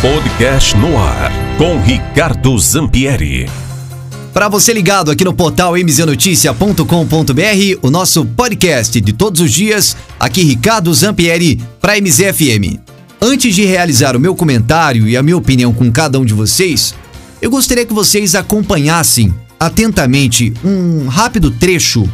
Podcast no ar com Ricardo Zampieri. Para você ligado aqui no portal mznoticia.com.br, o nosso podcast de todos os dias, aqui Ricardo Zampieri para MZFM. Antes de realizar o meu comentário e a minha opinião com cada um de vocês, eu gostaria que vocês acompanhassem atentamente um rápido trecho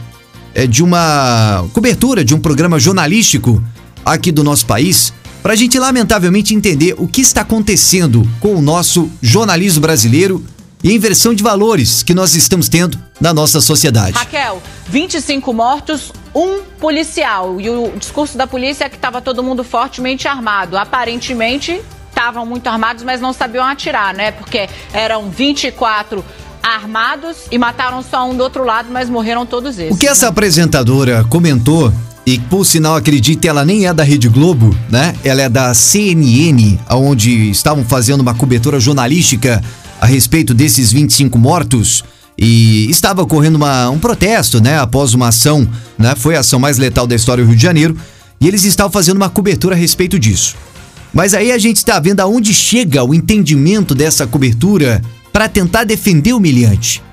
é, de uma cobertura de um programa jornalístico aqui do nosso país para a gente, lamentavelmente, entender o que está acontecendo com o nosso jornalismo brasileiro e a inversão de valores que nós estamos tendo na nossa sociedade. Raquel, 25 mortos, um policial. E o discurso da polícia é que estava todo mundo fortemente armado. Aparentemente, estavam muito armados, mas não sabiam atirar, né? Porque eram 24 armados e mataram só um do outro lado, mas morreram todos eles. O que essa apresentadora comentou e por sinal acredite, ela nem é da Rede Globo, né? Ela é da CNN, onde estavam fazendo uma cobertura jornalística a respeito desses 25 mortos e estava ocorrendo uma, um protesto, né? Após uma ação, né? Foi a ação mais letal da história do Rio de Janeiro e eles estavam fazendo uma cobertura a respeito disso. Mas aí a gente está vendo aonde chega o entendimento dessa cobertura para tentar defender o humilhante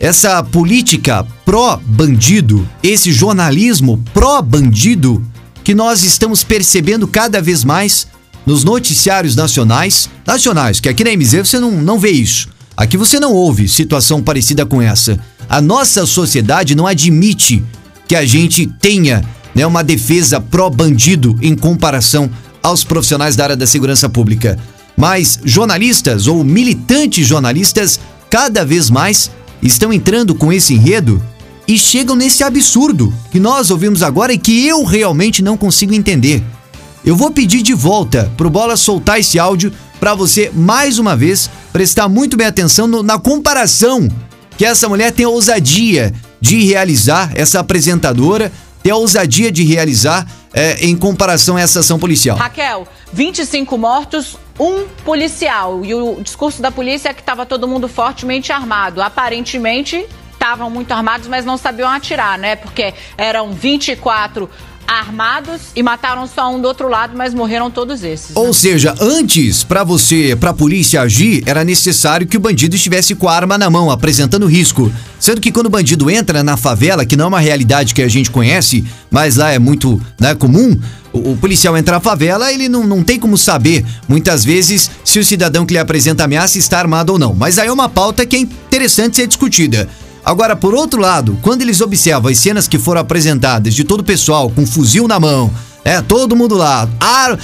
essa política pró-bandido, esse jornalismo pró-bandido que nós estamos percebendo cada vez mais nos noticiários nacionais, nacionais, que aqui na MZ você não, não vê isso. Aqui você não ouve situação parecida com essa. A nossa sociedade não admite que a gente tenha né, uma defesa pró-bandido em comparação aos profissionais da área da segurança pública. Mas jornalistas ou militantes jornalistas cada vez mais estão entrando com esse enredo e chegam nesse absurdo que nós ouvimos agora e que eu realmente não consigo entender. Eu vou pedir de volta pro Bola soltar esse áudio para você mais uma vez prestar muito bem atenção no, na comparação que essa mulher tem a ousadia de realizar, essa apresentadora tem a ousadia de realizar é, em comparação a essa ação policial. Raquel, 25 mortos, um policial. E o discurso da polícia é que estava todo mundo fortemente armado. Aparentemente, estavam muito armados, mas não sabiam atirar, né? Porque eram 24 armados e mataram só um do outro lado, mas morreram todos esses. Ou seja, antes, para você, para a polícia agir, era necessário que o bandido estivesse com a arma na mão, apresentando risco. Sendo que quando o bandido entra na favela, que não é uma realidade que a gente conhece, mas lá é muito né, comum, o, o policial entra na favela, ele não, não tem como saber, muitas vezes, se o cidadão que lhe apresenta ameaça está armado ou não. Mas aí é uma pauta que é interessante ser discutida. Agora, por outro lado, quando eles observam as cenas que foram apresentadas de todo o pessoal com fuzil na mão, é, todo mundo lá, ar, uh,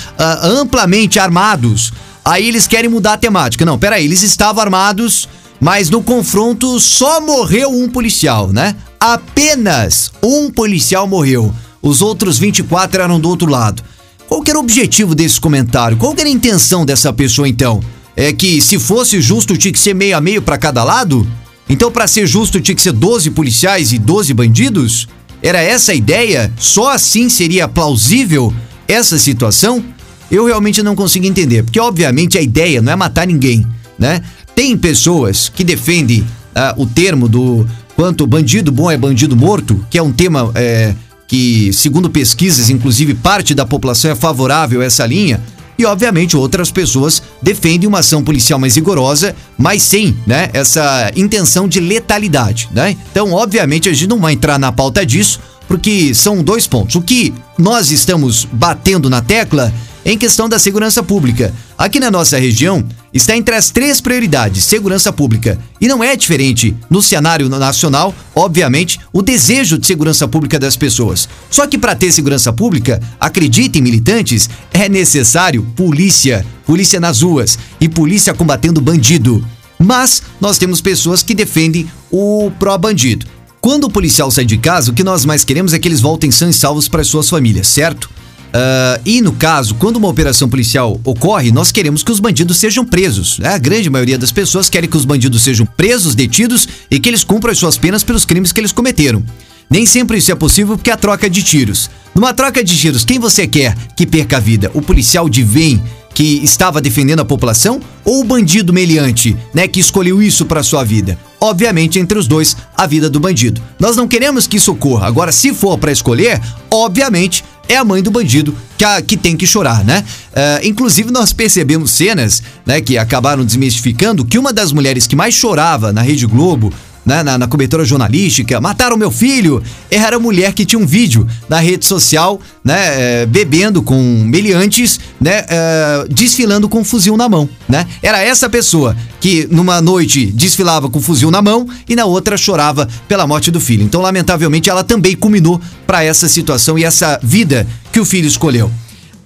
amplamente armados, aí eles querem mudar a temática. Não, peraí, eles estavam armados, mas no confronto só morreu um policial, né? Apenas um policial morreu. Os outros 24 eram do outro lado. Qual que era o objetivo desse comentário? Qual que era a intenção dessa pessoa então? É que se fosse justo tinha que ser meio a meio para cada lado? Então, para ser justo, tinha que ser 12 policiais e 12 bandidos? Era essa a ideia? Só assim seria plausível essa situação? Eu realmente não consigo entender, porque obviamente a ideia não é matar ninguém, né? Tem pessoas que defendem uh, o termo do quanto bandido bom é bandido morto, que é um tema é, que, segundo pesquisas, inclusive parte da população é favorável a essa linha. E, obviamente, outras pessoas defendem uma ação policial mais rigorosa, mas sem, né, essa intenção de letalidade, né? Então, obviamente, a gente não vai entrar na pauta disso, porque são dois pontos. O que nós estamos batendo na tecla em questão da segurança pública. Aqui na nossa região, está entre as três prioridades: segurança pública. E não é diferente no cenário nacional, obviamente, o desejo de segurança pública das pessoas. Só que para ter segurança pública, acreditem militantes, é necessário polícia, polícia nas ruas e polícia combatendo bandido. Mas nós temos pessoas que defendem o pró-bandido. Quando o policial sai de casa, o que nós mais queremos é que eles voltem sãos e salvos para suas famílias, certo? Uh, e no caso, quando uma operação policial ocorre, nós queremos que os bandidos sejam presos. Né? A grande maioria das pessoas querem que os bandidos sejam presos, detidos e que eles cumpram as suas penas pelos crimes que eles cometeram. Nem sempre isso é possível porque há troca de tiros. Numa troca de tiros, quem você quer que perca a vida? O policial de bem que estava defendendo a população ou o bandido meliante, né, que escolheu isso para sua vida? Obviamente, entre os dois, a vida do bandido. Nós não queremos que isso ocorra. Agora, se for para escolher, obviamente, é a mãe do bandido que, a, que tem que chorar, né? Uh, inclusive, nós percebemos cenas né, que acabaram desmistificando que uma das mulheres que mais chorava na Rede Globo né, na, na, cobertura jornalística, mataram meu filho. Era a mulher que tinha um vídeo na rede social, né, é, bebendo com meliantes, né, é, desfilando com um fuzil na mão, né? Era essa pessoa que numa noite desfilava com um fuzil na mão e na outra chorava pela morte do filho. Então, lamentavelmente, ela também culminou para essa situação e essa vida que o filho escolheu.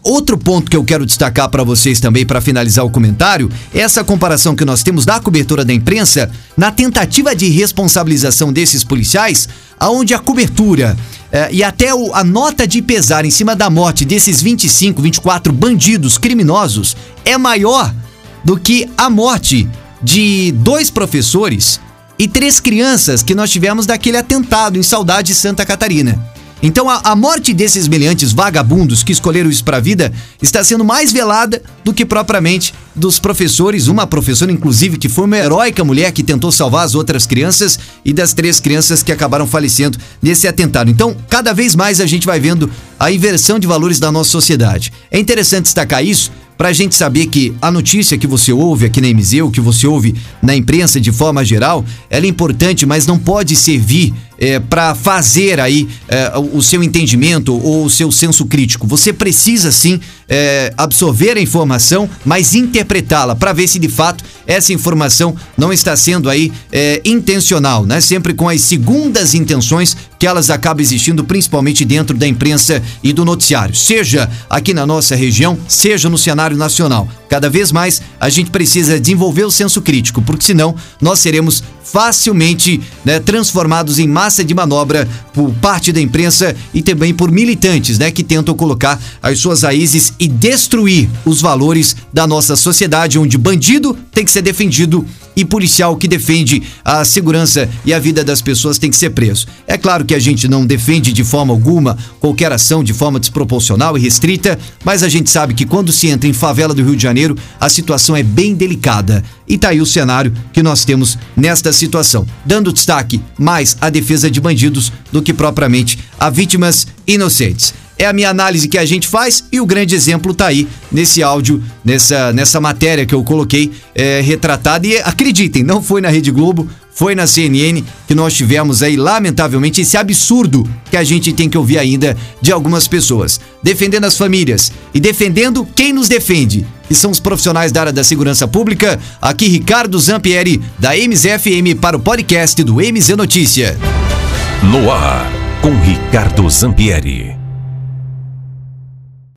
Outro ponto que eu quero destacar para vocês também para finalizar o comentário é essa comparação que nós temos da cobertura da imprensa na tentativa de responsabilização desses policiais, aonde a cobertura eh, e até o, a nota de pesar em cima da morte desses 25, 24 bandidos criminosos é maior do que a morte de dois professores e três crianças que nós tivemos daquele atentado em Saudade Santa Catarina. Então a, a, morte desses meliantes vagabundos que escolheram isso para a vida está sendo mais velada do que propriamente dos professores, uma professora inclusive que foi uma heróica mulher que tentou salvar as outras crianças e das três crianças que acabaram falecendo nesse atentado. Então, cada vez mais a gente vai vendo a inversão de valores da nossa sociedade. É interessante destacar isso para a gente saber que a notícia que você ouve aqui na MZU, que você ouve na imprensa de forma geral, ela é importante, mas não pode servir é, para fazer aí é, o seu entendimento ou o seu senso crítico. Você precisa sim é, absorver a informação, mas interpretá-la para ver se de fato essa informação não está sendo aí é, intencional, né? Sempre com as segundas intenções que elas acabam existindo, principalmente dentro da imprensa e do noticiário, seja aqui na nossa região, seja no cenário nacional. Cada vez mais a gente precisa desenvolver o senso crítico, porque senão nós seremos facilmente né, transformados em massa de manobra por parte da imprensa e também por militantes né, que tentam colocar as suas raízes e destruir os valores da nossa sociedade, onde bandido tem que ser defendido e policial que defende a segurança e a vida das pessoas tem que ser preso. É claro que a gente não defende de forma alguma qualquer ação de forma desproporcional e restrita, mas a gente sabe que quando se entra em favela do Rio de Janeiro, a situação é bem delicada. E tá aí o cenário que nós temos nesta situação, dando destaque mais à defesa de bandidos do que propriamente a vítimas inocentes. É a minha análise que a gente faz e o grande exemplo tá aí nesse áudio, nessa, nessa matéria que eu coloquei é, retratada. E acreditem, não foi na Rede Globo, foi na CNN que nós tivemos aí, lamentavelmente, esse absurdo que a gente tem que ouvir ainda de algumas pessoas. Defendendo as famílias e defendendo quem nos defende, que são os profissionais da área da segurança pública. Aqui, Ricardo Zampieri, da MZFM, para o podcast do MZ Notícia. No ar, com Ricardo Zampieri.